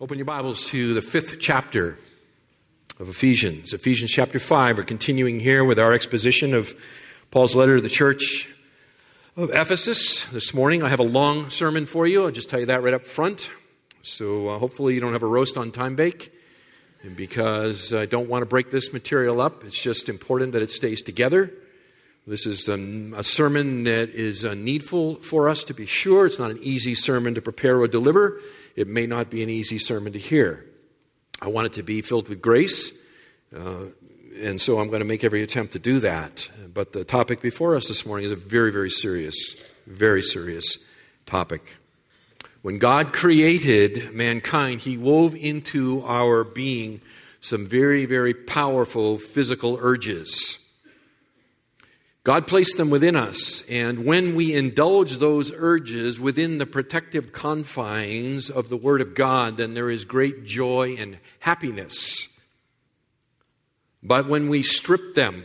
Open your Bibles to the fifth chapter of Ephesians. Ephesians chapter 5. We're continuing here with our exposition of Paul's letter to the church of Ephesus. This morning I have a long sermon for you. I'll just tell you that right up front. So uh, hopefully you don't have a roast on time bake. And because I don't want to break this material up, it's just important that it stays together. This is a, a sermon that is uh, needful for us to be sure. It's not an easy sermon to prepare or deliver it may not be an easy sermon to hear. I want it to be filled with grace, uh, and so I'm going to make every attempt to do that. But the topic before us this morning is a very, very serious, very serious topic. When God created mankind, He wove into our being some very, very powerful physical urges. God placed them within us, and when we indulge those urges within the protective confines of the Word of God, then there is great joy and happiness. But when we strip them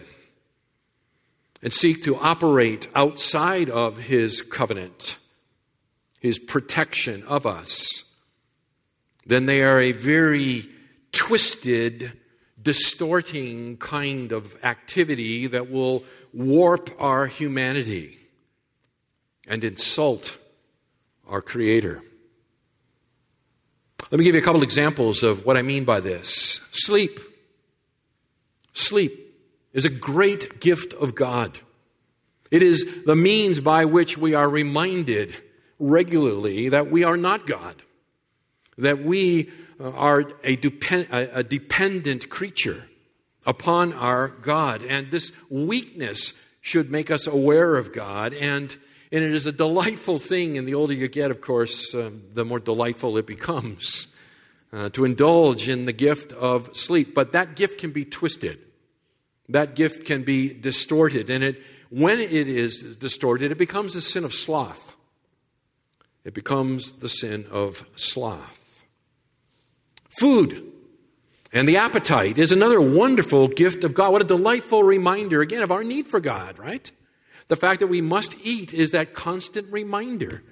and seek to operate outside of His covenant, His protection of us, then they are a very twisted, distorting kind of activity that will warp our humanity and insult our Creator. Let me give you a couple examples of what I mean by this. Sleep. Sleep is a great gift of God. It is the means by which we are reminded regularly that we are not God, that we are a, depend, a dependent creature, upon our God. And this weakness should make us aware of God. And, and it is a delightful thing, and the older you get, of course, um, the more delightful it becomes uh, to indulge in the gift of sleep. But that gift can be twisted, that gift can be distorted. And it, when it is distorted, it becomes a sin of sloth. It becomes the sin of sloth. Food and the appetite is another wonderful gift of God. What a delightful reminder, again, of our need for God, right? The fact that we must eat is that constant reminder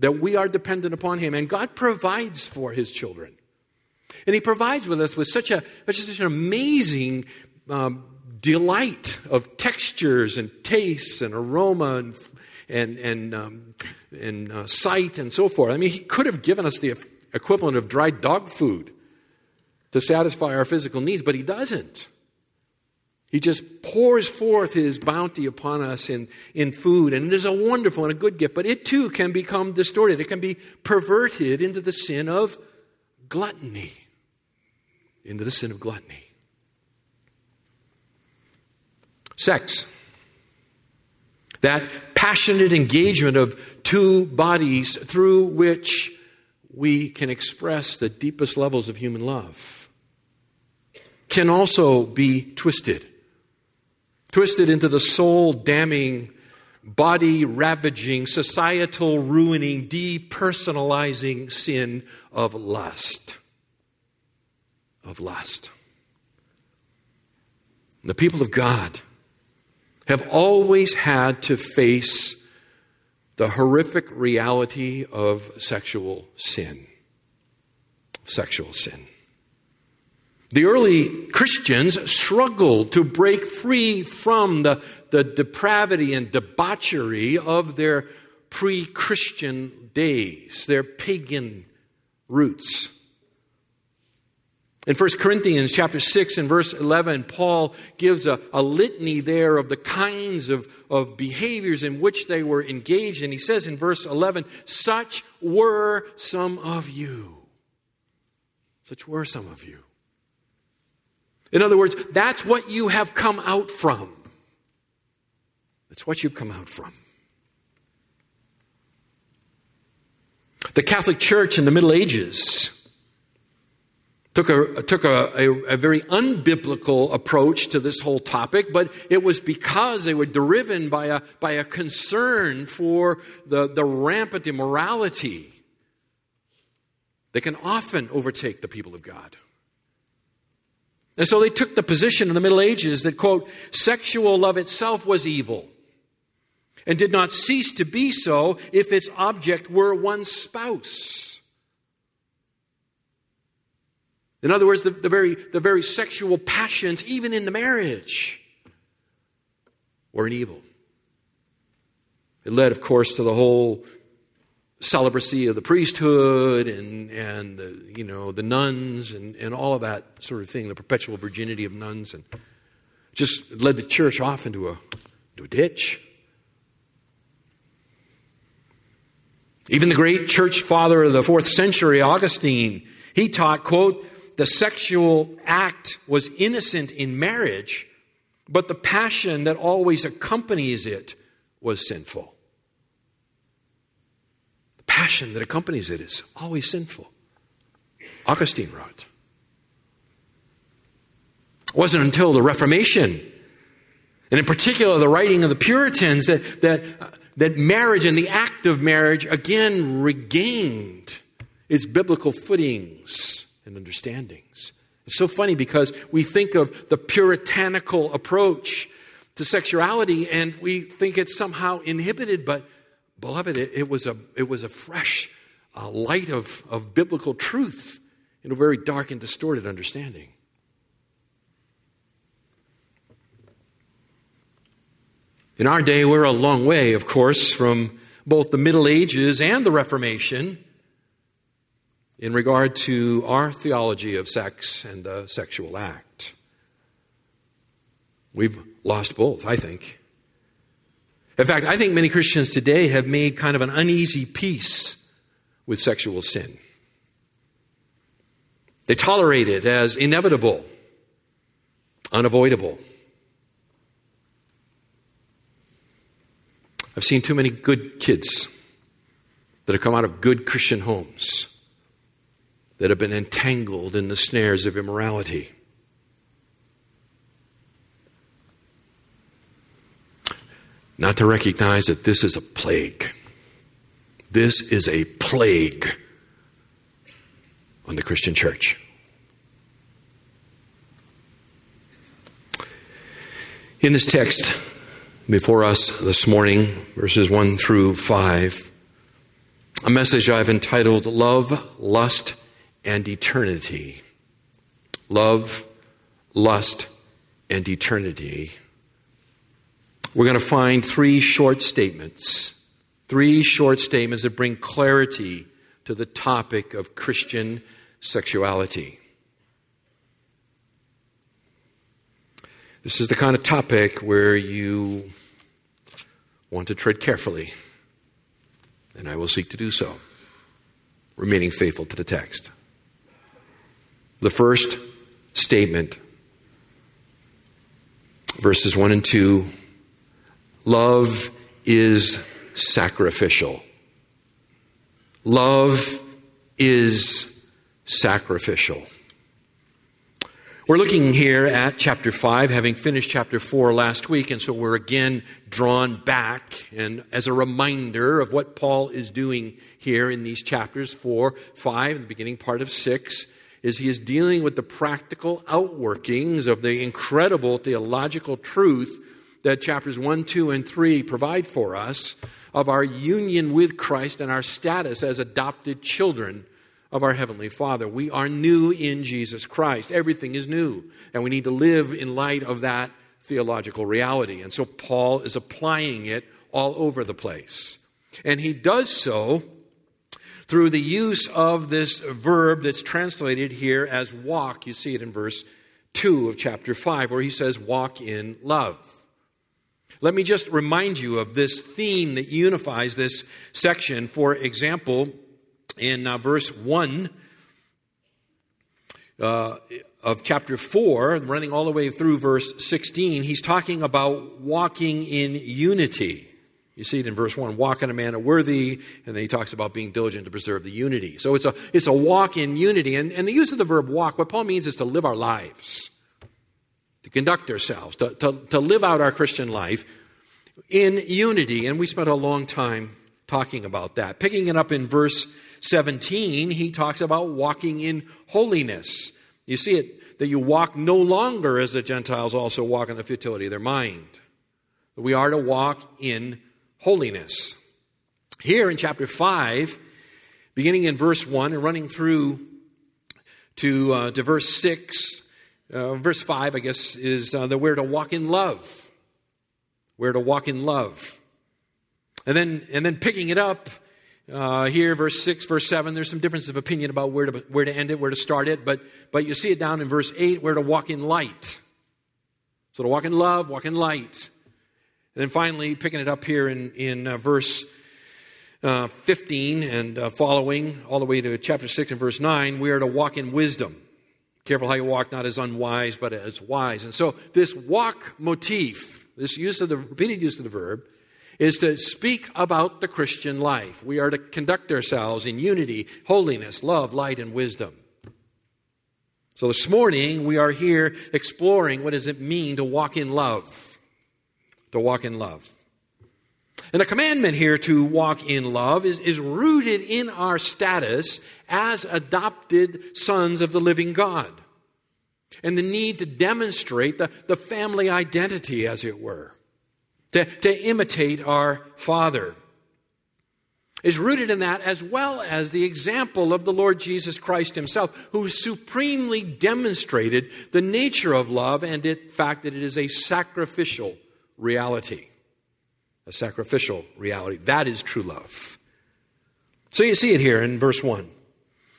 that we are dependent upon Him. And God provides for His children. And He provides with us with such, a, such an amazing um, delight of textures and tastes and aroma and, and, and, um, and uh, sight and so forth. I mean, He could have given us the equivalent of dried dog food to satisfy our physical needs, but He doesn't. He just pours forth His bounty upon us in, in food, and it is a wonderful and a good gift, but it too can become distorted. It can be perverted into the sin of gluttony. Into the sin of gluttony. Sex. That passionate engagement of two bodies through which we can express the deepest levels of human love can also be twisted. Twisted into the soul damning, body ravaging, societal ruining, depersonalizing sin of lust. Of lust. The people of God have always had to face the horrific reality of sexual sin. Sexual sin. The early Christians struggled to break free from the, the depravity and debauchery of their pre Christian days, their pagan roots. In 1 Corinthians chapter 6 and verse 11, Paul gives a, a litany there of the kinds of, of behaviors in which they were engaged. And he says in verse 11, Such were some of you. Such were some of you. In other words, that's what you have come out from. That's what you've come out from. The Catholic Church in the Middle Ages took a, took a, a, a, very unbiblical approach to this whole topic, but it was because they were driven by a, by a concern for the, the rampant immorality that can often overtake the people of God. And so they took the position in the Middle Ages that, quote, sexual love itself was evil and did not cease to be so if its object were one's spouse. In other words, the, the, very, the very sexual passions, even in the marriage, were an evil. It led, of course, to the whole celibacy of the priesthood and, and the, you know, the nuns and, and all of that sort of thing, the perpetual virginity of nuns, and just led the church off into a, into a ditch. Even the great church father of the fourth century, Augustine, he taught, quote, the sexual act was innocent in marriage, but the passion that always accompanies it was sinful. Passion that accompanies it is always sinful. Augustine wrote. It wasn't until the Reformation, and in particular the writing of the Puritans, that, that, uh, that marriage and the act of marriage again regained its biblical footings and understandings. It's so funny because we think of the puritanical approach to sexuality and we think it's somehow inhibited, but beloved, it, it was, a, it was a fresh uh, light of, of biblical truth in a very dark and distorted understanding. In our day, we're a long way, of course, from both the Middle Ages and the Reformation in regard to our theology of sex and the sexual act. We've lost both, I think. In fact, I think many Christians today have made kind of an uneasy peace with sexual sin. They tolerate it as inevitable, unavoidable. I've seen too many good kids that have come out of good Christian homes that have been entangled in the snares of immorality. Not to recognize that this is a plague. This is a plague on the Christian church. In this text before us this morning, verses 1 through 5, a message I've entitled Love, Lust, and eternity. Love, lust, and eternity. We're going to find three short statements, three short statements that bring clarity to the topic of Christian sexuality. This is the kind of topic where you want to tread carefully, and I will seek to do so, remaining faithful to the text. The first statement, verses 1 and 2 love is sacrificial. Love is sacrificial. We're looking here at chapter 5, having finished chapter 4 last week, and so we're again drawn back and as a reminder of what Paul is doing here in these chapters 4, 5, and the beginning part of 6 is he is dealing with the practical outworkings of the incredible theological truth that chapters 1, 2, and 3 provide for us of our union with Christ and our status as adopted children of our Heavenly Father. We are new in Jesus Christ. Everything is new, and we need to live in light of that theological reality. And so Paul is applying it all over the place. And he does so through the use of this verb that's translated here as walk. You see it in verse 2 of chapter 5, where he says, walk in love. Let me just remind you of this theme that unifies this section. For example, in uh, verse 1 uh, of chapter 4, running all the way through verse 16, he's talking about walking in unity. You see it in verse 1 walk in a manner worthy, and then he talks about being diligent to preserve the unity. So it's a, it's a walk in unity. And, and the use of the verb walk, what Paul means is to live our lives, to conduct ourselves, to, to, to live out our Christian life in unity. And we spent a long time talking about that. Picking it up in verse 17, he talks about walking in holiness. You see it, that you walk no longer as the Gentiles also walk in the futility of their mind. We are to walk in holiness. Here in chapter 5, beginning in verse 1 and running through to, uh, to verse 6. Uh, verse 5, I guess, is uh, that we're to walk in love. We're to walk in love. And then, and then picking it up uh, here, verse 6, verse 7, there's some difference of opinion about where to, where to end it, where to start it, but, but you see it down in verse 8, we're to walk in light. So to walk in love, walk in light. And then finally, picking it up here in, in uh, verse uh, 15 and uh, following, all the way to chapter 6 and verse 9, we are to walk in wisdom. Careful how you walk, not as unwise, but as wise. And so, this walk motif, this use of the repeated use of the verb, is to speak about the Christian life. We are to conduct ourselves in unity, holiness, love, light, and wisdom. So this morning, we are here exploring what does it mean to walk in love. To walk in love. And the commandment here to walk in love is, is rooted in our status as adopted sons of the living God. And the need to demonstrate the, the family identity, as it were, to, to imitate our Father. Is rooted in that as well as the example of the Lord Jesus Christ Himself, who supremely demonstrated the nature of love and the fact that it is a sacrificial reality a sacrificial reality. That is true love. So you see it here in verse 1.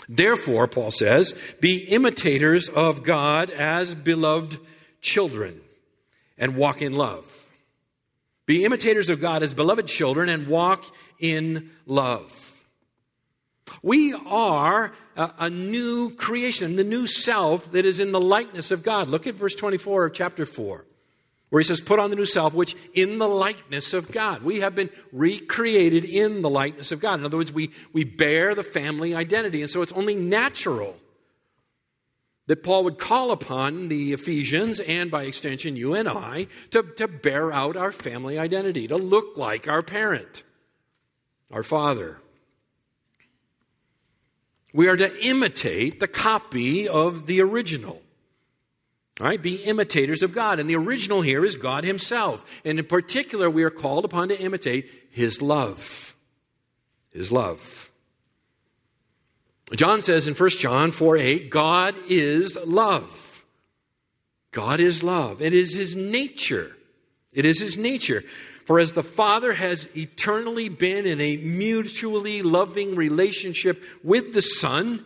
Therefore, Paul says, be imitators of God as beloved children and walk in love. Be imitators of God as beloved children and walk in love. We are a, a, new creation, the new self that is in the likeness of God. Look at verse 24 of chapter 4 where he says, Put on the new self, which in the likeness of God. We have been recreated in the likeness of God. In other words, we, we bear the family identity. And so it's only natural that Paul would call upon the Ephesians and by extension you and I to, to bear out our family identity, to look like our parent, our father. We are to imitate the copy of the original. All right, be imitators of God. And the original here is God Himself. And in particular, we are called upon to imitate His love. His love. John says in 1 John 4 8, God is love. God is love. It is His nature. It is His nature. For as the Father has eternally been in a mutually loving relationship with the Son,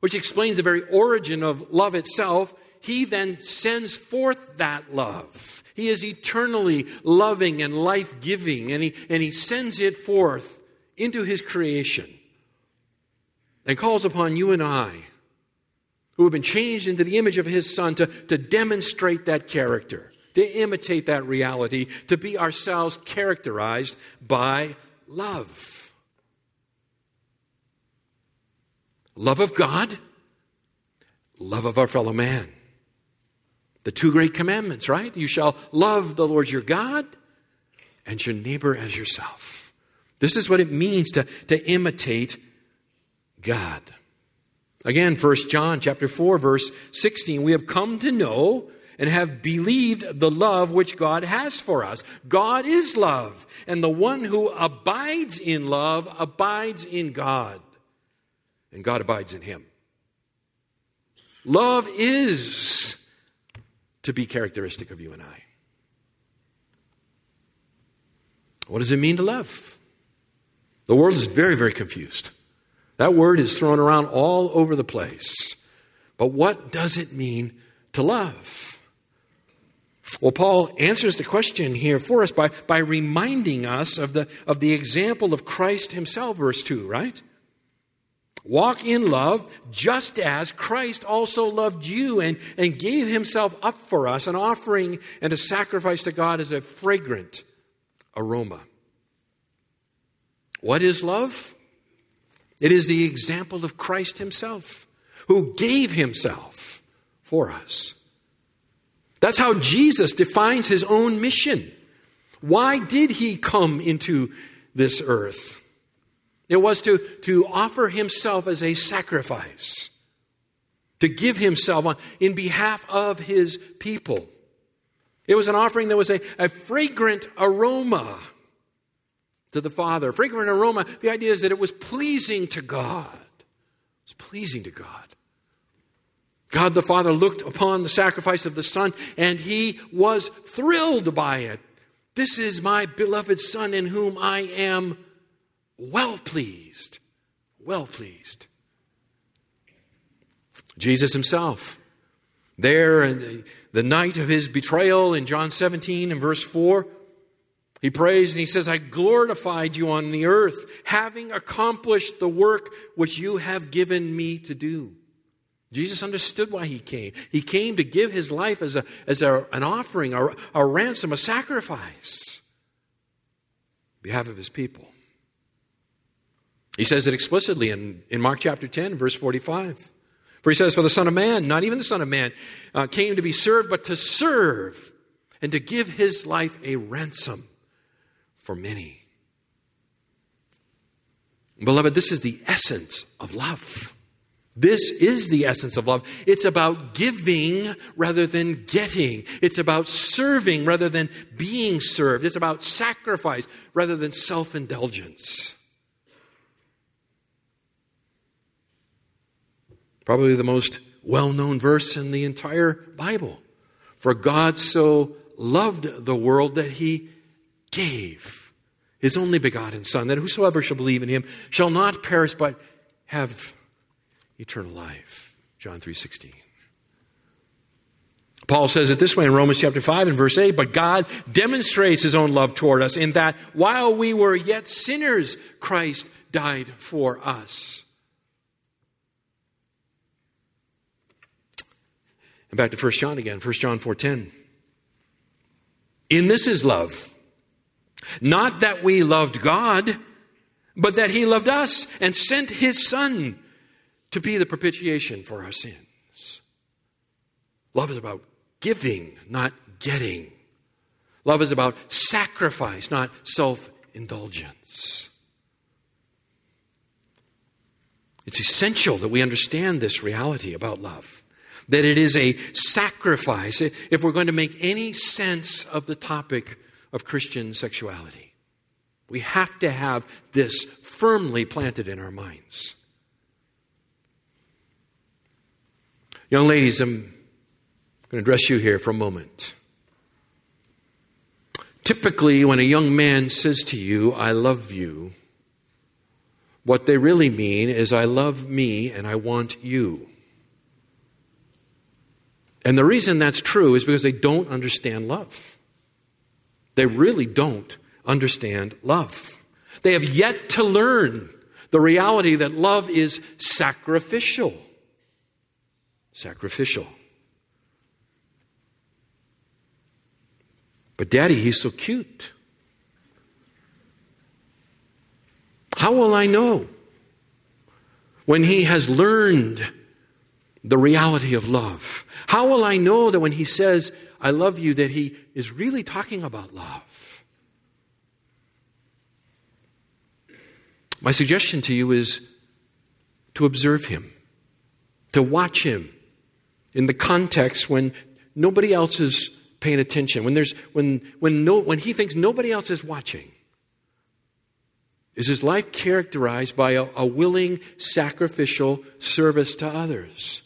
which explains the very origin of love itself, he then sends forth that love. He is eternally loving and life giving, and he, and he sends it forth into his creation and calls upon you and I, who have been changed into the image of his Son, to, to demonstrate that character, to imitate that reality, to be ourselves characterized by love. Love of God, love of our fellow man. The two great commandments, right? You shall love the Lord your God and your neighbor as yourself. This is what it means to, to imitate God. Again, 1 John chapter 4, verse 16, we have come to know and have believed the love which God has for us. God is love, and the one who abides in love abides in God and God abides in him. Love is to be characteristic of you and I. What does it mean to love? The world is very, very confused. That word is thrown around all over the place. But what does it mean to love? Well, Paul answers the question here for us by, by reminding us of the, of the example of Christ himself, verse 2, right? Walk in love just as Christ also loved you and, and gave himself up for us, an offering and a sacrifice to God as a fragrant aroma. What is love? It is the example of Christ himself, who gave himself for us. That's how Jesus defines his own mission. Why did he come into this earth? It was to, to offer himself as a sacrifice, to give himself on, in behalf of his people. It was an offering that was a, a fragrant aroma to the Father. Fragrant aroma, the idea is that it was pleasing to God. It was pleasing to God. God the Father looked upon the sacrifice of the Son and he was thrilled by it. This is my beloved Son in whom I am well pleased. Well pleased. Jesus himself, there in the, the night of his betrayal in John 17 and verse 4, he prays and he says, I glorified you on the earth, having accomplished the work which you have given me to do. Jesus understood why he came. He came to give his life as, a, as a, an offering, a, a ransom, a sacrifice on behalf of his people. He says it explicitly in, in Mark chapter 10, verse 45. For he says, For the Son of Man, not even the Son of Man, uh, came to be served, but to serve and to give his life a ransom for many. Beloved, this is the essence of love. This is the essence of love. It's about giving rather than getting. It's about serving rather than being served. It's about sacrifice rather than self indulgence. Probably the most well known verse in the entire Bible. For God so loved the world that he gave his only begotten Son, that whosoever shall believe in him shall not perish but have eternal life. John 3:16. Paul says it this way in Romans chapter 5 and verse 8, but God demonstrates his own love toward us in that while we were yet sinners, Christ died for us. And back to 1 John again, 1 John 4:10. In this is love. Not that we loved God, but that he loved us and sent his son to be the propitiation for our sins. Love is about giving, not getting. Love is about sacrifice, not self indulgence. It's essential that we understand this reality about love. That it is a sacrifice if we're going to make any sense of the topic of Christian sexuality. We have to have this firmly planted in our minds. Young ladies, I'm going to address you here for a moment. Typically, when a young man says to you, I love you, what they really mean is, I love me and I want you. And the reason that's true is because they don't understand love. They really don't understand love. They have yet to learn the reality that love is sacrificial sacrificial. But, Daddy, he's so cute. How will I know when he has learned the reality of love? How will I know that when he says, I love you, that he is really talking about love? My suggestion to you is to observe him, to watch him, in the context when nobody else is paying attention, when, there's, when, when, no, when he thinks nobody else is watching? Is his life characterized by a, a willing, sacrificial service to others?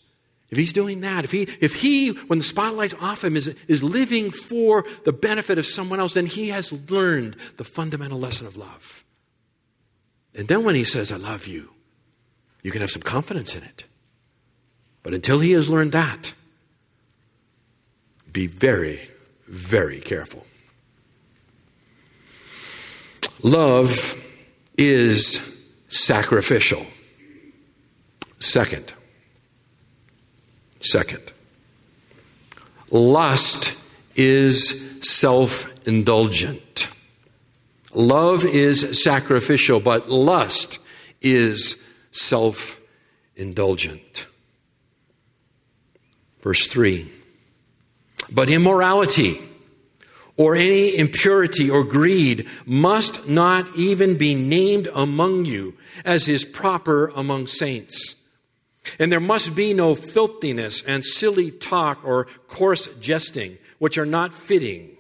If he's doing that, if he, if he, when the spotlight's off him, is, is living for the benefit of someone else, then he has learned the fundamental lesson of love. And then when he says, I love you, you can have some confidence in it. But until he has learned that, be very, very careful. Love is sacrificial. Second, second, lust is self indulgent. Love is sacrificial, but lust is self indulgent. Verse 3 But immorality or any impurity or greed must not even be named among you as is proper among saints. And there must be no filthiness and silly talk or coarse jesting, which are not fitting.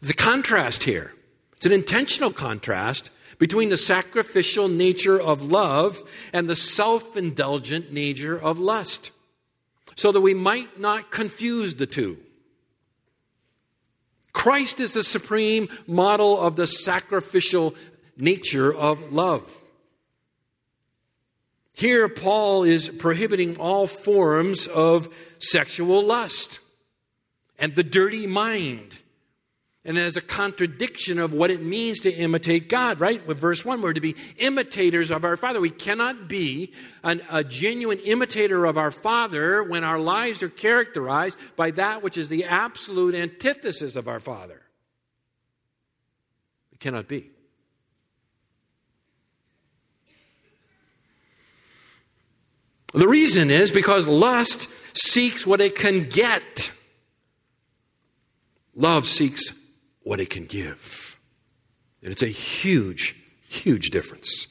The contrast here, it's an intentional contrast between the sacrificial nature of love and the self indulgent nature of lust, so that we might not confuse the two. Christ is the supreme model of the sacrificial nature of love. Here, Paul is prohibiting all forms of sexual lust and the dirty mind. And as a contradiction of what it means to imitate God, right? With verse 1, we're to be imitators of our Father. We cannot be an, a genuine imitator of our Father when our lives are characterized by that which is the absolute antithesis of our Father. It cannot be. The reason is because lust seeks what it can get. Love seeks what it can give. And it's a huge, huge difference.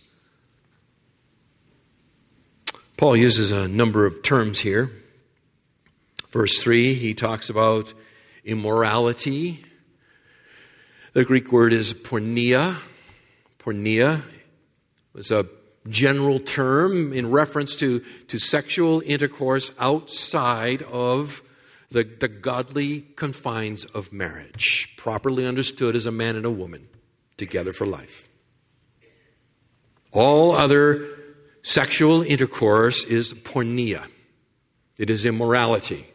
Paul uses a number of terms here. Verse 3, he talks about immorality. The Greek word is porneia. Porneia was a general term in reference to, to sexual intercourse outside of the, the godly confines of marriage, properly understood as a man and a woman together for life. All other sexual intercourse is porneia, it is immorality.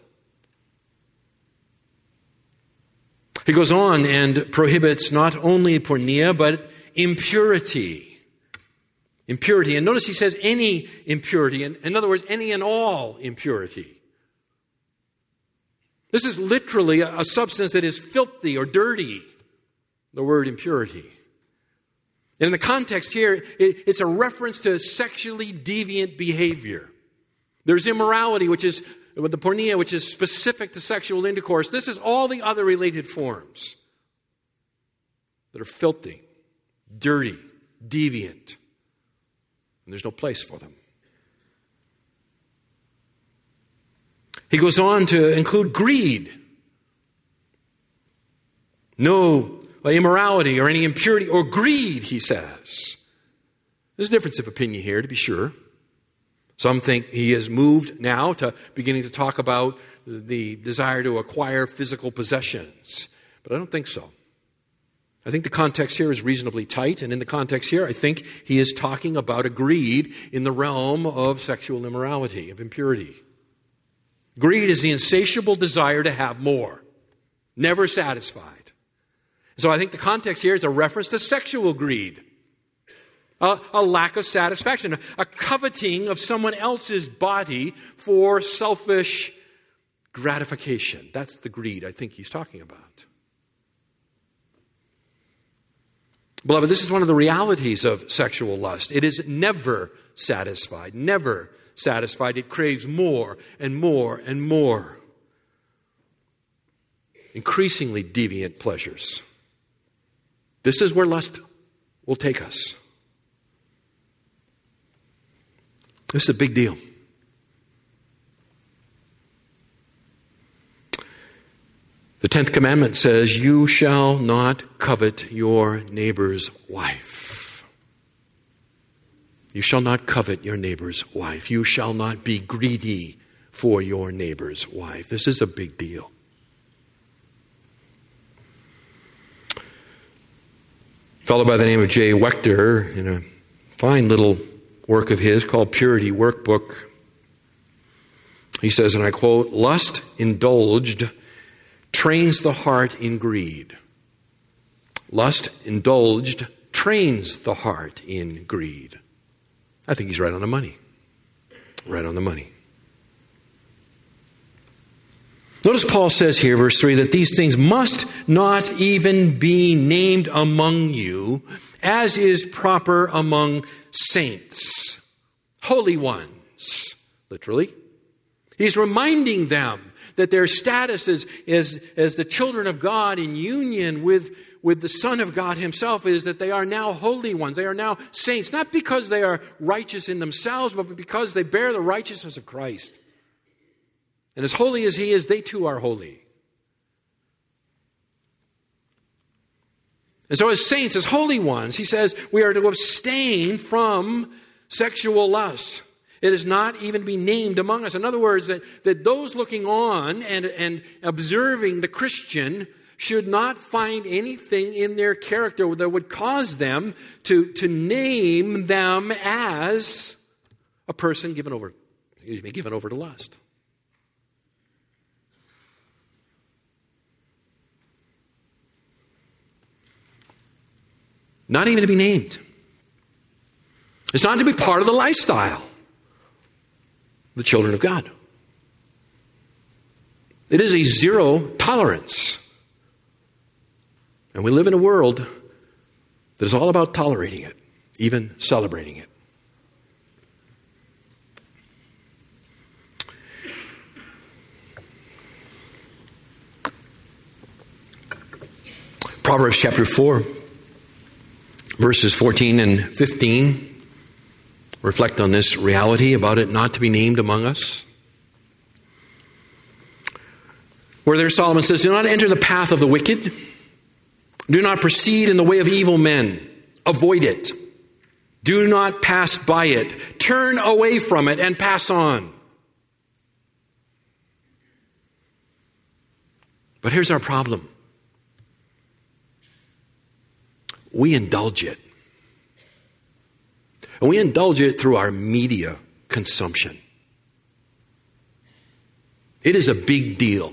He goes on and prohibits not only porneia, but impurity. Impurity. And notice he says any impurity. In, in other words, any and all impurity. This is literally a, a substance that is filthy or dirty, the word impurity. And in the context here, it, it's a reference to sexually deviant behavior. There's immorality, which is with the porneia, which is specific to sexual intercourse. This is all the other related forms that are filthy, dirty, deviant and there's no place for them. He goes on to include greed. No uh, immorality or any impurity or greed, he says. There's a difference of opinion here, to be sure. Some think he has moved now to beginning to talk about the desire to acquire physical possessions, but I don't think so. I think the context here is reasonably tight, and in the context here, I think he is talking about a greed in the realm of sexual immorality, of impurity. Greed is the insatiable desire to have more, never satisfied. So I think the context here is a reference to sexual greed, a, a lack of satisfaction, a coveting of someone else's body for selfish gratification. That's the greed I think he's talking about. Beloved, this is one of the realities of sexual lust. It is never satisfied, never satisfied. It craves more and more and more. Increasingly deviant pleasures. This is where lust will take us. This is a big deal. The tenth commandment says, You shall not covet your neighbor's wife. You shall not covet your neighbor's wife. You shall not be greedy for your neighbor's wife. This is a big deal. A fellow by the name of Jay Wechter, in a fine little work of his called Purity Workbook, he says, and I quote, Lust indulged trains the heart in greed. Lust indulged trains the heart in greed. I think he's right on the money. Right on the money. Notice Paul says here, verse 3, that these things must not even be named among you, as is proper among saints, holy ones, literally. He's reminding them that their status as, as, as the children of God in union with, with the Son of God Himself is that they are now holy ones. They are now saints, not because they are righteous in themselves, but because they bear the righteousness of Christ. And as holy as He is, they too are holy. And so, as saints, as holy ones, he says we are to abstain from sexual lust. It is not even to be named among us. In other words, that, that those looking on and, and observing the Christian should not find anything in their character that would cause them to, to name them as a person given over, excuse me, given over to lust. Not even to be named. It's not to be part of the lifestyle the children of God. It is a zero tolerance. And we live in a world that is all about tolerating it, even celebrating it. Proverbs chapter 4, verses 14 and 15 reflect on this reality about it not to be named among us. Where there Solomon says, Do not enter the path of the wicked, do not proceed in the way of evil men, avoid it. Do not pass by it. Turn away from it and pass on. But here's our problem we indulge it. And we indulge it through our media consumption. It is a big deal.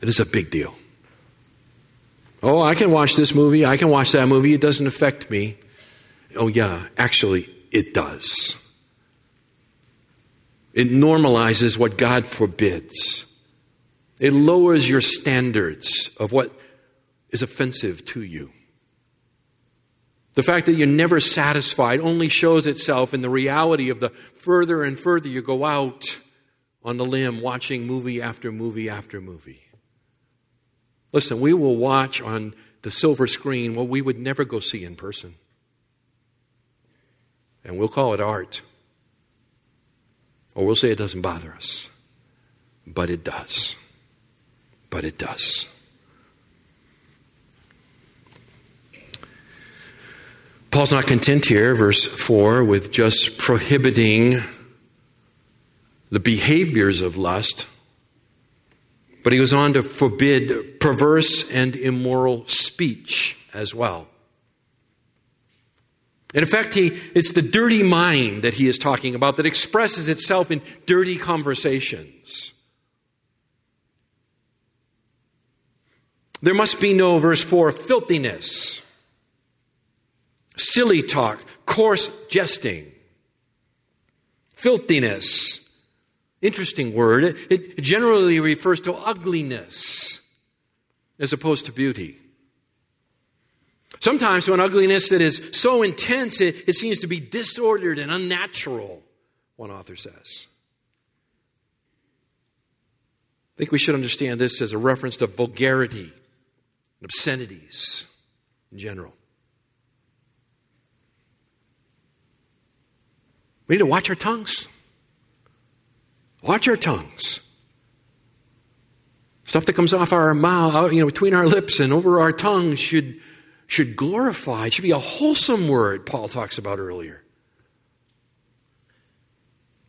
It is a big deal. Oh, I can watch this movie, I can watch that movie, it doesn't affect me. Oh, yeah, actually, it does. It normalizes what God forbids. It lowers your standards of what is offensive to you. The fact that you're never satisfied only shows itself in the reality of the further and further you go out on the limb watching movie after movie after movie. Listen, we will watch on the silver screen what we would never go see in person. And we'll call it art. Or we'll say it doesn't bother us. But it does. But it does. Paul's not content here, verse 4, with just prohibiting the behaviors of lust, but he goes on to forbid perverse and immoral speech as well. In effect, he, it's the dirty mind that he is talking about that expresses itself in dirty conversations. There must be no, verse 4, filthiness silly talk, coarse jesting, filthiness. Interesting word. It, generally refers to ugliness as opposed to beauty. Sometimes to an ugliness that is so intense it, it seems to be disordered and unnatural, one author says. I think we should understand this as a reference to vulgarity and obscenities in general. We need to watch our tongues. Watch our tongues. Stuff that comes off our mouth, you know, between our lips and over our tongues should, should glorify. It should be a wholesome word, Paul talks about earlier.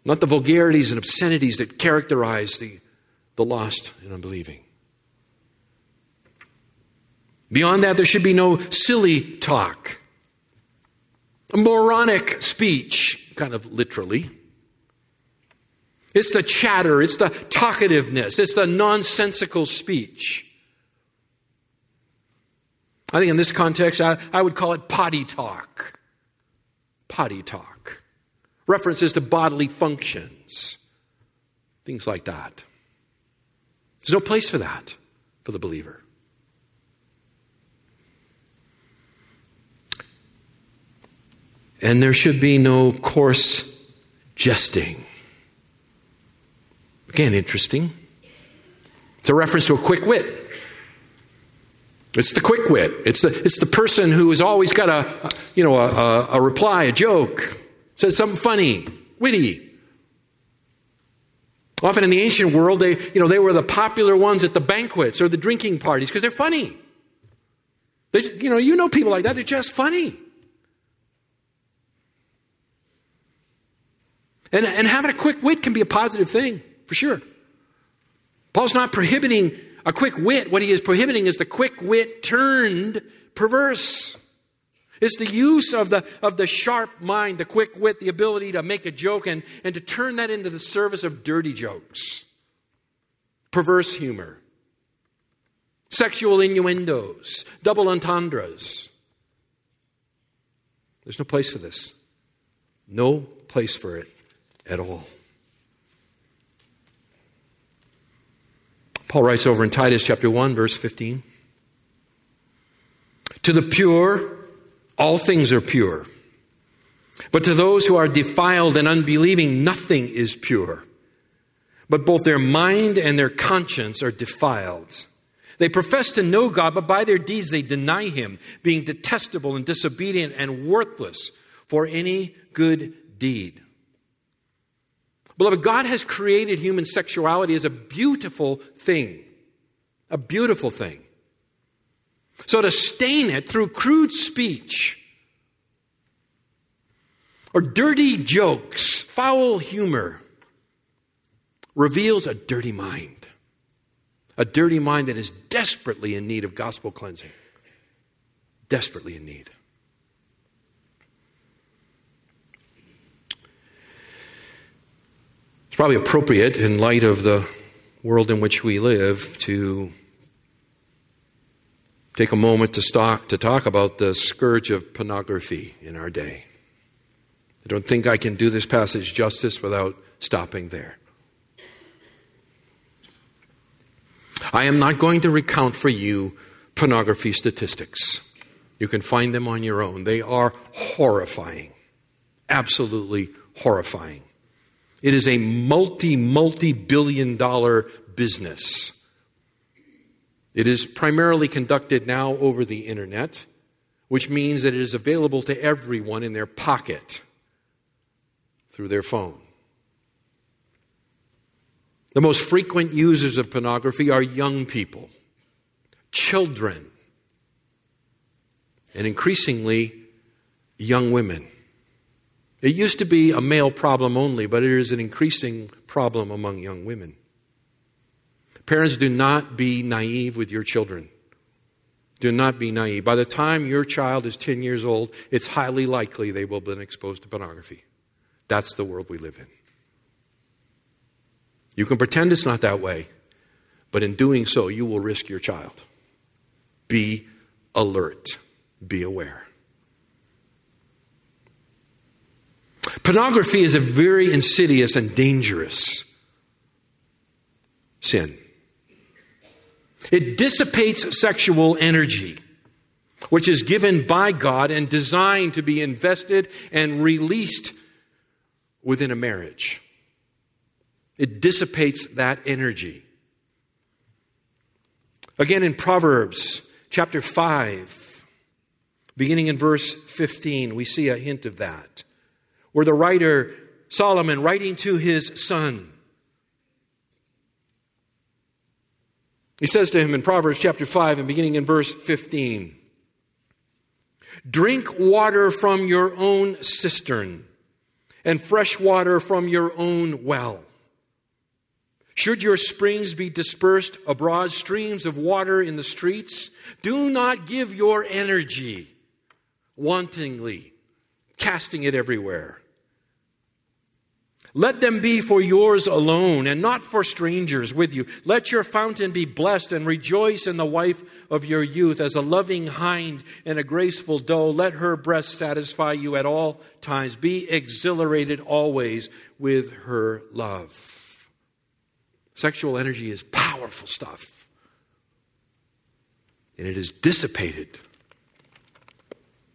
Not the vulgarities and obscenities that characterize the, the lost and unbelieving. Beyond that, there should be no silly talk, moronic speech, kind of literally. It's the chatter, it's the talkativeness, it's the nonsensical speech. I think in this context, I, I would call it potty talk. Potty talk. References to bodily functions, things like that. There's no place for that for the believer. And there should be no coarse jesting. Again, interesting. It's a reference to a quick wit. It's the quick wit. It's the, it's the person who has always got a, you know, a, a, a reply, a joke, says something funny, witty. Often in the ancient world, they, you know, they were the popular ones at the banquets or the drinking parties because they're funny. They, you know, you know people like that, they're just funny. And, and having a quick wit can be a positive thing, for sure. Paul's not prohibiting a quick wit. What he is prohibiting is the quick wit turned perverse. It's the use of the, of the sharp mind, the quick wit, the ability to make a joke and, and to turn that into the service of dirty jokes, perverse humor, sexual innuendos, double entendres. There's no place for this. No place for it at all. Paul writes over in Titus chapter 1, verse 15 To the pure, all things are pure. But to those who are defiled and unbelieving, nothing is pure. But both their mind and their conscience are defiled. They profess to know God, but by their deeds they deny Him, being detestable and disobedient and worthless for any good deed. Beloved, God has created human sexuality as a beautiful thing. A beautiful thing. So to stain it through crude speech or dirty jokes, foul humor, reveals a dirty mind. A dirty mind that is desperately in need of gospel cleansing. Desperately in need. It's probably appropriate in light of the world in which we live to take a moment to, stop, to talk about the scourge of pornography in our day. I don't think I can do this passage justice without stopping there. I am not going to recount for you pornography statistics. You can find them on your own. They are horrifying, absolutely horrifying. It is a multi, multi billion dollar business. It is primarily conducted now over the internet, which means that it is available to everyone in their pocket through their phone. The most frequent users of pornography are young people, children, and increasingly young women. It used to be a male problem only, but it is an increasing problem among young women. Parents, do not be naive with your children. Do not be naive. By the time your child is 10 years old, it's highly likely they will have been exposed to pornography. That's the world we live in. You can pretend it's not that way, but in doing so, you will risk your child. Be alert, be aware. Pornography is a very insidious and dangerous sin. It dissipates sexual energy, which is given by God and designed to be invested and released within a marriage. It dissipates that energy. Again, in Proverbs chapter 5, beginning in verse 15, we see a hint of that where the writer Solomon, writing to his son, he says to him in Proverbs chapter 5 and beginning in verse 15 Drink water from your own cistern and fresh water from your own well. Should your springs be dispersed abroad, streams of water in the streets, do not give your energy wantingly, casting it everywhere. Let them be for yours alone and not for strangers with you. Let your fountain be blessed and rejoice in the wife of your youth as a loving hind and a graceful doe. Let her breast satisfy you at all times. Be exhilarated always with her love. Sexual energy is powerful stuff, and it is dissipated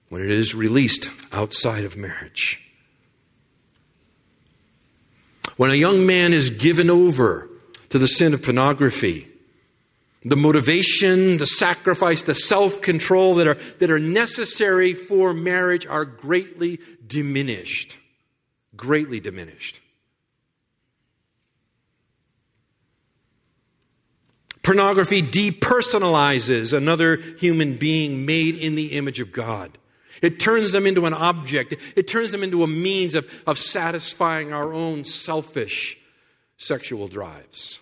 when it is released outside of marriage. When a young man is given over to the sin of pornography, the motivation, the sacrifice, the self control that are, that are necessary for marriage are greatly diminished. Greatly diminished. Pornography depersonalizes another human being made in the image of God. It turns them into an object. It turns them into a means of, of satisfying our own selfish sexual drives.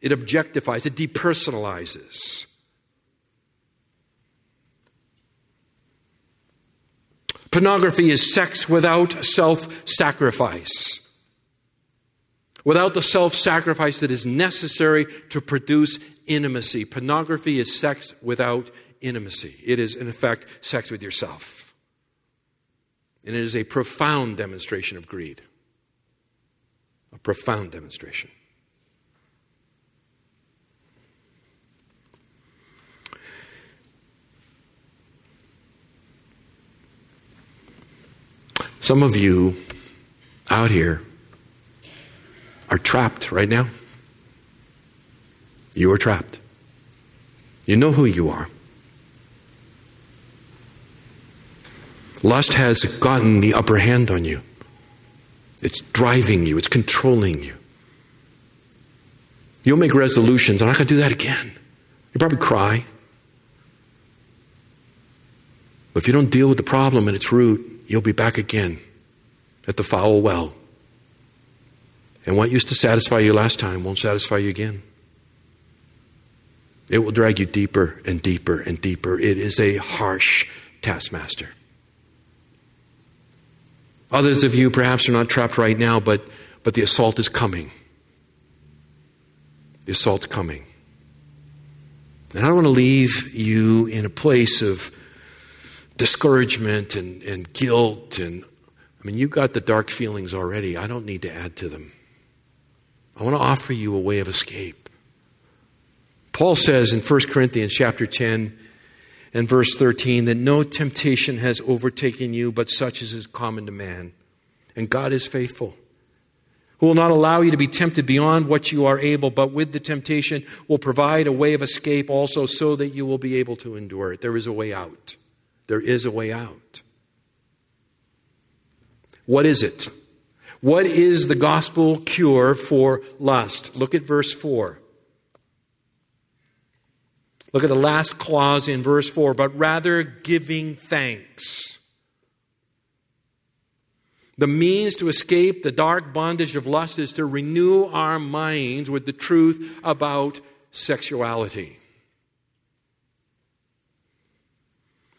It objectifies, it depersonalizes. Pornography is sex without self sacrifice, without the self sacrifice that is necessary to produce intimacy. Pornography is sex without intimacy. It is, in effect, sex with yourself. And it is a profound demonstration of greed. A profound demonstration. Some of you out here are trapped right now. You are trapped. You know who you are. Lust has gotten the upper hand on you. It's driving you, it's controlling you. You'll make resolutions. I'm not going to do that again. You'll probably cry. But if you don't deal with the problem at its root, you'll be back again at the foul well. And what used to satisfy you last time won't satisfy you again. It will drag you deeper and deeper and deeper. It is a harsh taskmaster. Others of you perhaps are not trapped right now, but, but the assault is coming. The assault's coming. And I don't want to leave you in a place of discouragement and, and guilt. And I mean, you've got the dark feelings already. I don't need to add to them. I want to offer you a way of escape. Paul says in 1 Corinthians chapter 10 and verse 13 that no temptation has overtaken you but such as is common to man. And God is faithful, who will not allow you to be tempted beyond what you are able, but with the temptation will provide a way of escape also so that you will be able to endure it. There is a way out. There is a way out. What is it? What is the gospel cure for lust? Look at verse 4. Look at the last clause in verse 4 but rather giving thanks. The means to escape the dark bondage of lust is to renew our minds with the truth about sexuality.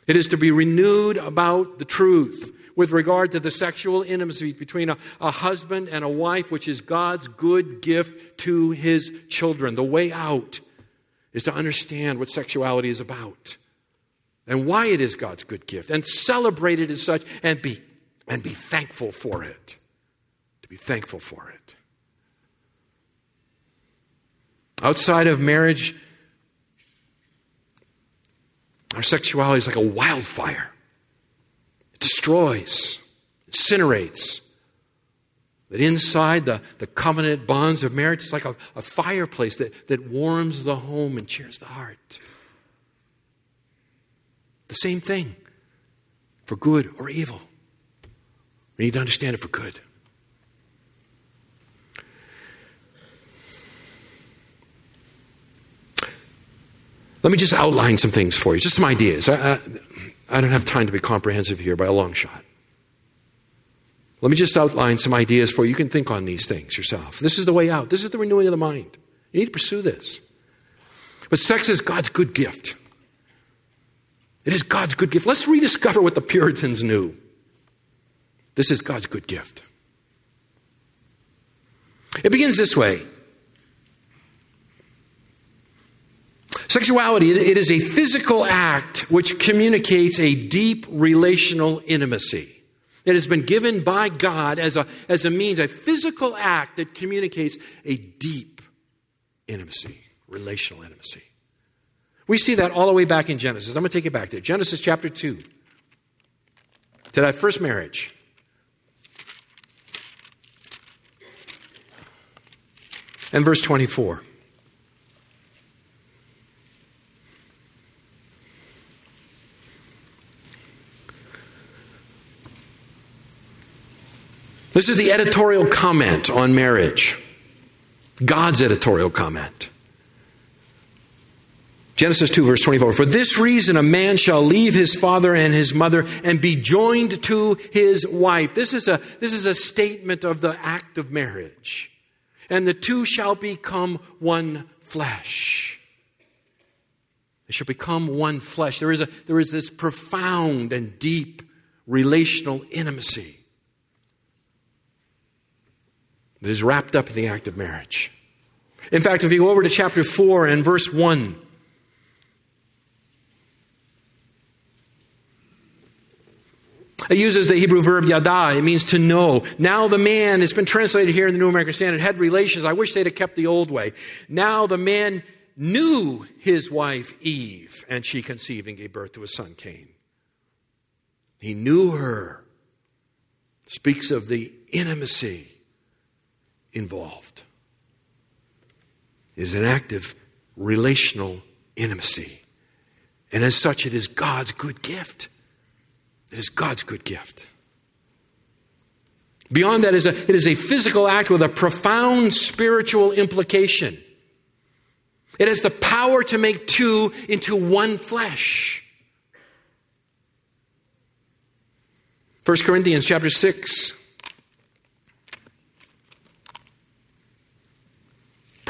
It is to be renewed about the truth with regard to the sexual intimacy between a, a, husband and a wife, which is God's good gift to his children. The way out is to understand what sexuality is about and why it is God's good gift and celebrate it as such and be, and be thankful for it. To be thankful for it. Outside of marriage, our sexuality is like a wildfire. It destroys, incinerates. That inside the, the covenant bonds of marriage, it's like a, a fireplace that, that warms the home and cheers the heart. The same thing for good or evil. We need to understand it for good. Let me just outline some things for you, just some ideas. I, I, I, don't have time to be comprehensive here by a long shot. Let me just outline some ideas for you. You can think on these things yourself. This is the way out, this is the renewing of the mind. You need to pursue this. But sex is God's good gift. It is God's good gift. Let's rediscover what the Puritans knew. This is God's good gift. It begins this way Sexuality, it is a physical act which communicates a deep relational intimacy. It has been given by God as a, as a means, a physical act that communicates a deep intimacy, relational intimacy. We see that all the way back in Genesis. I'm going to take you back there. Genesis chapter 2. To that first marriage. And verse 24. This is the editorial comment on marriage. God's editorial comment. Genesis 2, verse 24. For this reason, a man shall leave his father and his mother and be joined to his wife. This is a, this is a statement of the act of marriage. And the two shall become one flesh. They shall become one flesh. There is, a, there is this profound and deep relational intimacy that is wrapped up in the act of marriage. In fact, if you go over to chapter 4 and verse 1, It uses the Hebrew verb yada. It means to know. Now the man, it's been translated here in the New American Standard, had relations. I wish they'd have kept the old way. Now the man knew his wife Eve, and she conceived and gave birth to a son, Cain. He knew her. Speaks of the intimacy involved. It is an active relational intimacy. And as such, it is God's good gift. It is God's good gift. Beyond that, is a, it is a physical act with a profound spiritual implication. It has the power to make two into one flesh. 1 Corinthians chapter 6.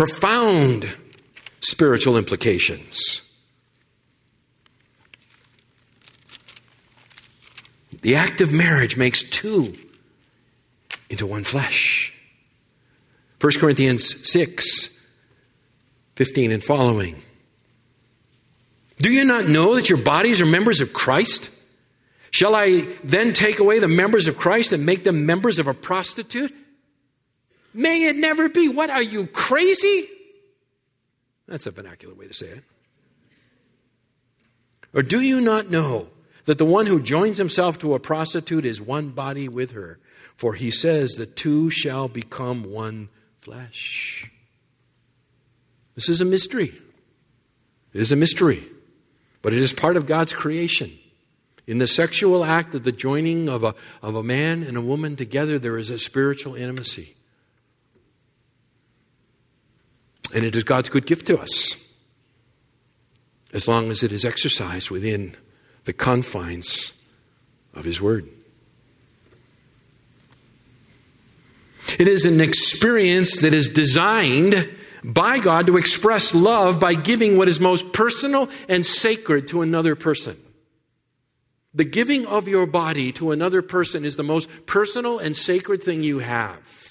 Profound spiritual implications. The act of marriage makes two into one flesh. 1 Corinthians 6 15 and following. Do you not know that your bodies are members of Christ? Shall I then take away the members of Christ and make them members of a prostitute? May it never be. What are you, crazy? That's a vernacular way to say it. Or do you not know that the one who joins himself to a prostitute is one body with her. For he says, the two shall become one flesh. This is a mystery. It is a mystery, but it is part of God's creation. In the sexual act of the joining of a, of a man and a woman together, there is a spiritual intimacy. And it is God's good gift to us, as long as it is exercised within the confines of His Word. It is an experience that is designed by God to express love by giving what is most personal and sacred to another person. The giving of your body to another person is the most personal and sacred thing you have.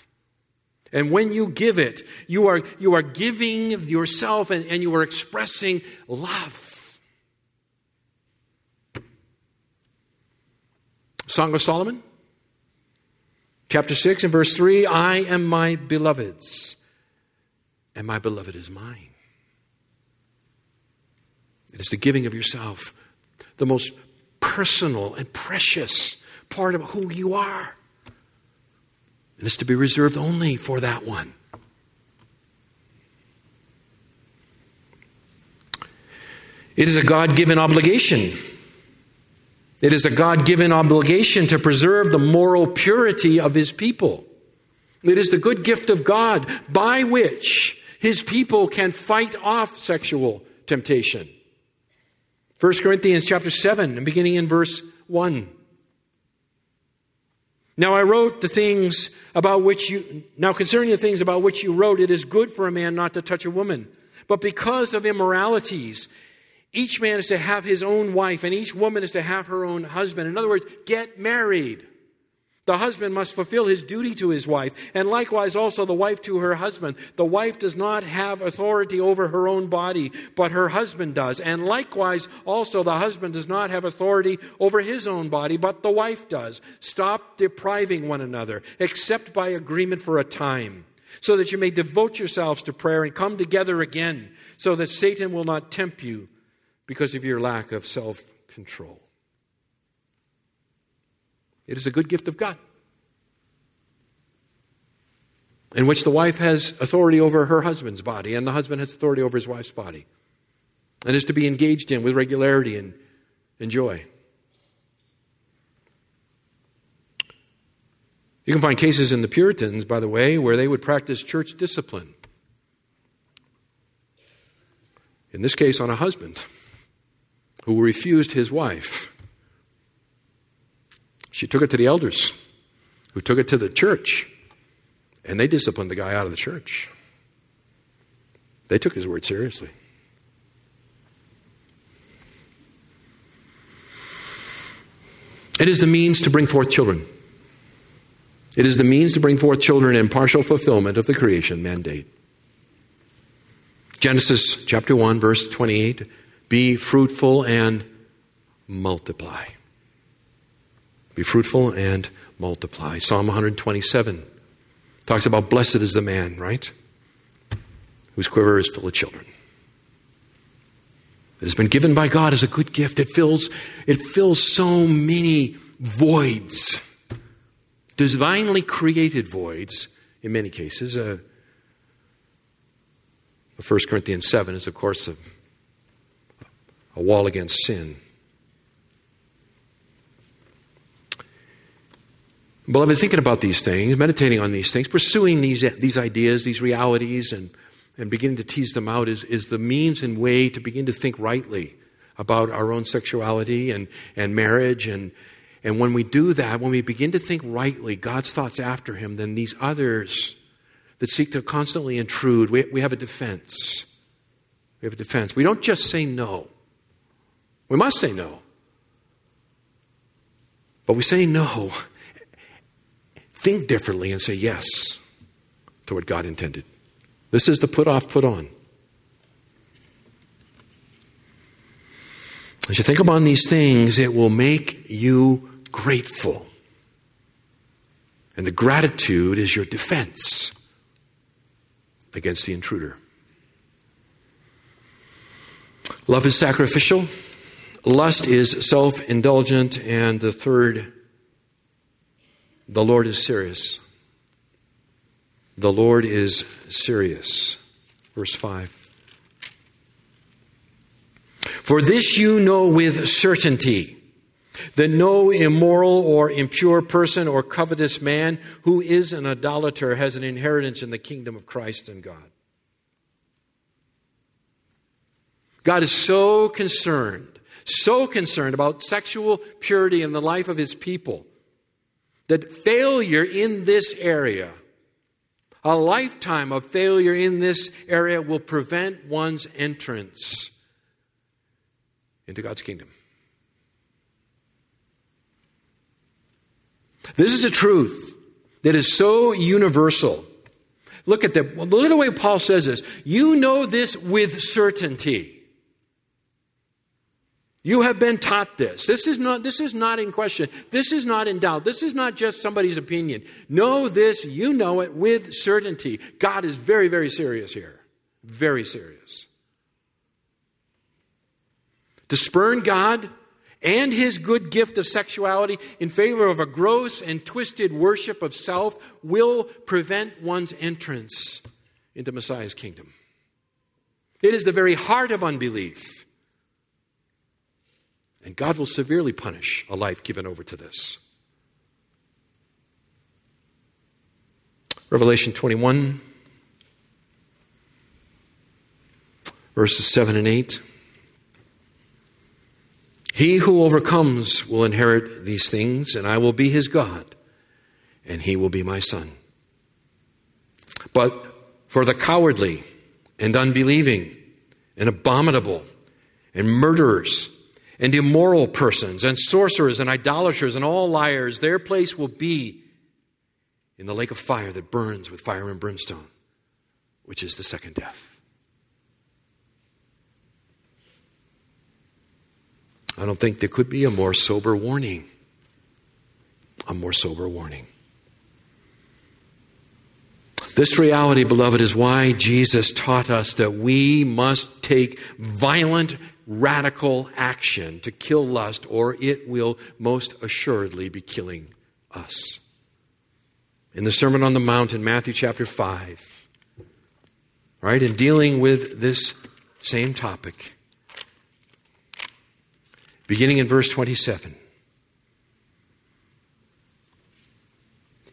And when you give it, you are, you are giving yourself and, and you are expressing love. Song of Solomon, chapter 6 and verse 3 I am my beloved's, and my beloved is mine. It is the giving of yourself, the most personal and precious part of who you are. And it's to be reserved only for that one. It is a God given obligation it is a God given obligation to preserve the moral purity of his people. It is the good gift of God by which his people can fight off sexual temptation. 1 Corinthians chapter 7 and beginning in verse 1. Now I wrote the things about which you now concerning the things about which you wrote it is good for a man not to touch a woman but because of immoralities each man is to have his own wife, and each woman is to have her own husband. In other words, get married. The husband must fulfill his duty to his wife, and likewise also the wife to her husband. The wife does not have authority over her own body, but her husband does. And likewise also the husband does not have authority over his own body, but the wife does. Stop depriving one another, except by agreement for a time, so that you may devote yourselves to prayer and come together again, so that Satan will not tempt you because of your lack of self control. It is a good gift of God, in which the wife has authority over her husband's body, and the husband has authority over his wife's body, and is to be engaged in with regularity and, and joy. You can find cases in the Puritans, by the way, where they would practice church discipline. In this case, on a husband who refused his wife. She took it to the elders, who took it to the church, and they disciplined the guy out of the church. They took his word seriously. It is the means to bring forth children. It is the means to bring forth children in partial fulfillment of the creation mandate. Genesis chapter 1, verse 28 Be fruitful and multiply. Be fruitful and multiply. Psalm 127 talks about blessed is the man, right? Whose quiver is full of children. It has been given by God as a good gift. It fills, it fills so many voids, divinely created voids in many cases. Uh, 1 Corinthians 7 is, of course, a, a wall against sin. Beloved, thinking about these things, meditating on these things, pursuing these, these ideas, these realities, and, and beginning to tease them out is, is the means and way to begin to think rightly about our own sexuality and, and marriage. And, and when we do that, when we begin to think rightly, God's thoughts after Him, then these others that seek to constantly intrude, we, we have a defense. We have a defense. We don't just say no. We must say no. But we say no, think differently, and say yes to what God intended. This is the put off, put on. As you think upon these things, it will make you grateful. And the gratitude is your defense against the intruder. Love is sacrificial. Lust is self indulgent. And the third, the Lord is serious. The Lord is serious. Verse 5. For this you know with certainty that no immoral or impure person or covetous man who is an idolater has an inheritance in the kingdom of Christ and God. God is so concerned, so concerned about sexual purity in the life of his people that failure in this area, a lifetime of failure in this area, will prevent one's entrance into God's kingdom. This is a truth that is so universal. Look at the, look at the way Paul says this. You know this with certainty. You have been taught this. This is not this is not in question. This is not in doubt. This is not just somebody's opinion. Know this, you know it with certainty. God is very very serious here. Very serious. To spurn God and his good gift of sexuality in favor of a gross and twisted worship of self will prevent one's entrance into Messiah's kingdom. It is the very heart of unbelief. And God will severely punish a life given over to this. Revelation 21, verses 7 and 8. He who overcomes will inherit these things, and I will be his God, and he will be my son. But for the cowardly and unbelieving and abominable and murderers and immoral persons and sorcerers and idolaters and all liars, their place will be in the lake of fire that burns with fire and brimstone, which is the second death. I don't think there could be a more sober warning. A more sober warning. This reality, beloved, is why Jesus taught us that we must take violent, radical action to kill lust, or it will most assuredly be killing us. In the Sermon on the Mount in Matthew chapter 5, right, in dealing with this same topic, beginning in verse 27.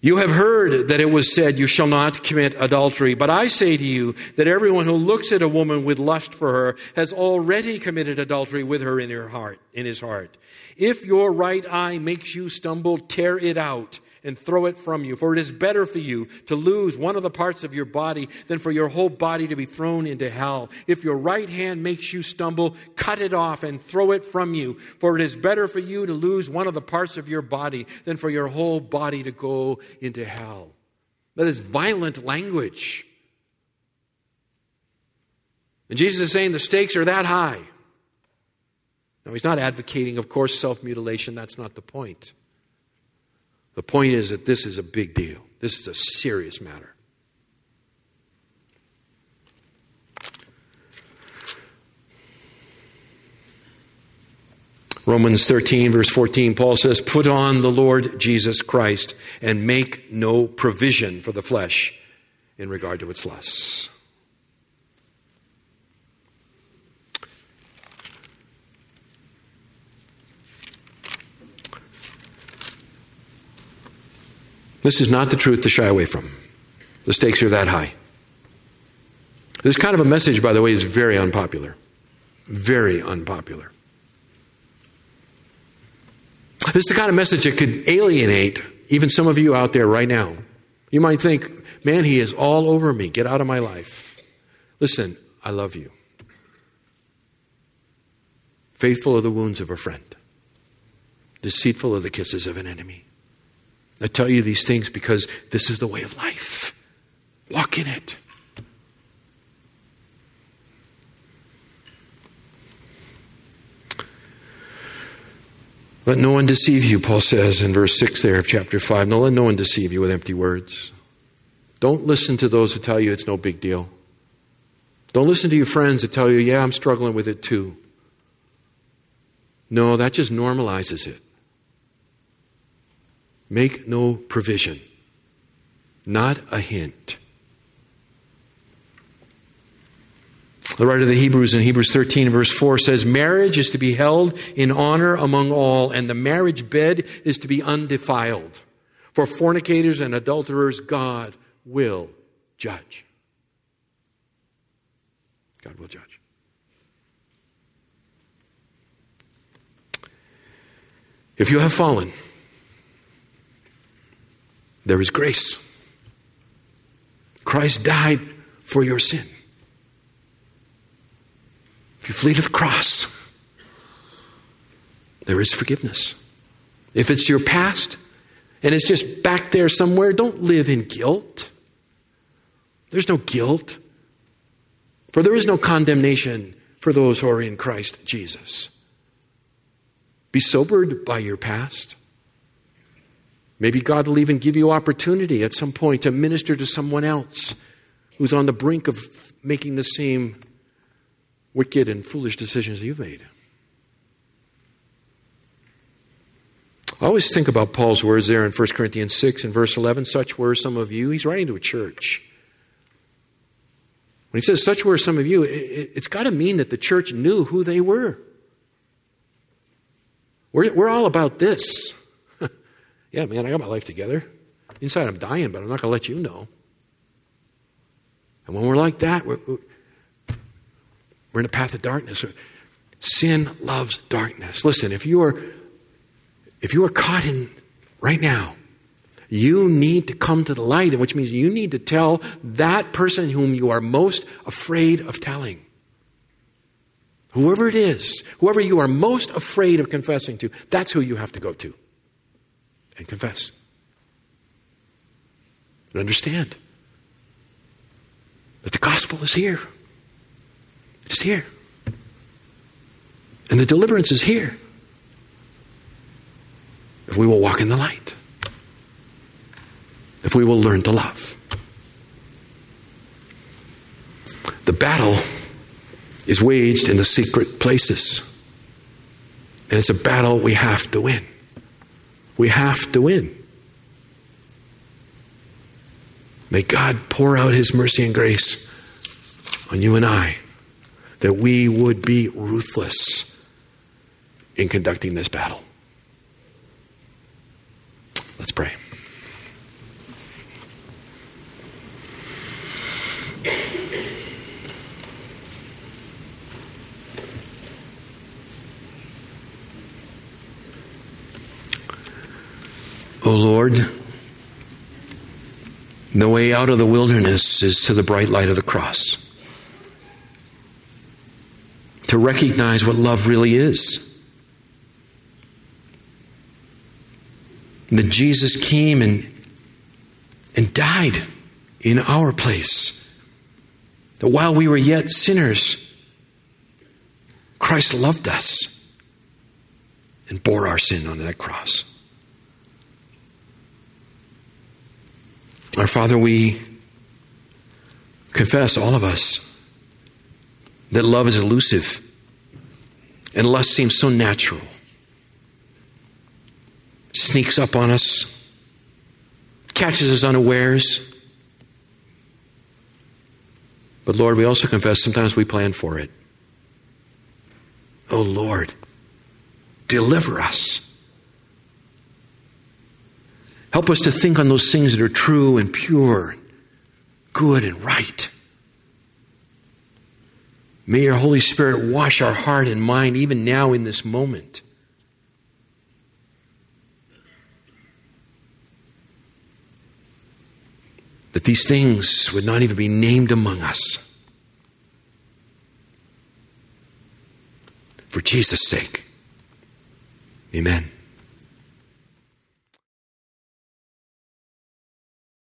You have heard that it was said, You shall not commit adultery. But I say to you that everyone who looks at a woman with lust for her has already committed adultery with her in her heart, in his heart. If your right eye makes you stumble, tear it out and throw it from you. For it is better for you to lose one of the parts of your body than for your whole body to be thrown into hell. If your right hand makes you stumble, cut it off and throw it from you. For it is better for you to lose one of the parts of your body than for your whole body to go into hell. That is violent language. And Jesus is saying the stakes are that high. Now, he's not advocating, of course, self mutilation. That's not the point. The point is that this is a big deal. This is a serious matter. Romans 13, verse 14, Paul says, Put on the Lord Jesus Christ and make no provision for the flesh in regard to its lusts. This is not the truth to shy away from. The stakes are that high. This kind of a message, by the way, is very unpopular. Very unpopular. This is the kind of message that could alienate even some of you out there right now. You might think, man, he is all over me. Get out of my life. Listen, I love you. Faithful are the wounds of a friend, deceitful are the kisses of an enemy. I tell you these things because this is the way of life. Walk in it. Let no one deceive you, Paul says in verse 6 there of chapter 5. No, let no one deceive you with empty words. Don't listen to those who tell you it's no big deal. Don't listen to your friends that tell you, yeah, I'm struggling with it too. No, that just normalizes it. Make no provision, not a hint. The writer of the Hebrews in Hebrews 13, verse 4 says, Marriage is to be held in honor among all, and the marriage bed is to be undefiled. For fornicators and adulterers, God will judge. God will judge. If you have fallen, there is grace. Christ died for your sin. If you flee to the cross, there is forgiveness. If it's your past and it's just back there somewhere, don't live in guilt. There's no guilt. For there is no condemnation for those who are in Christ Jesus. Be sobered by your past. Maybe God will even give you opportunity at some point to minister to someone else who's on the brink of making the same wicked and foolish decisions you've made. I always think about Paul's words there in 1 Corinthians 6 and verse 11. Such were some of you. He's writing to a church. When he says, Such were some of you, it's got to mean that the church knew who they were. We're, we're all about this yeah, man, I got my life together. Inside, I'm dying, but I'm not going to let you know. And when we're like that, we're, we're in a path of darkness. Sin loves darkness. Listen, if you are if you are caught in right now, you need to come to the light, which means you need to tell that person whom you are most afraid of telling. Whoever it is, whoever you are most afraid of confessing to, that's who you have to go to and confess. And understand that the gospel is here. It's here. And the deliverance is here. If we will walk in the light, if we will learn to love. The battle is waged in the secret places. And it's a battle we have to win. We have to win. May God pour out His mercy and grace on you and I that we would be ruthless in conducting this battle. Let's pray. Lord, the way out of the wilderness is to the bright light of the cross. To recognize what love really is. That Jesus came and, and died in our place. That while we were yet sinners, Christ loved us and bore our sin on that cross. Our Father, we confess, all of us, that love is elusive and lust seems so natural. Sneaks up on us, catches us unawares. But Lord, we also confess sometimes we plan for it. Oh Lord, deliver us. Help us to think on those things that are true and pure, good and right. May your Holy Spirit wash our heart and mind even now in this moment. That these things would not even be named among us. For Jesus' sake. Amen.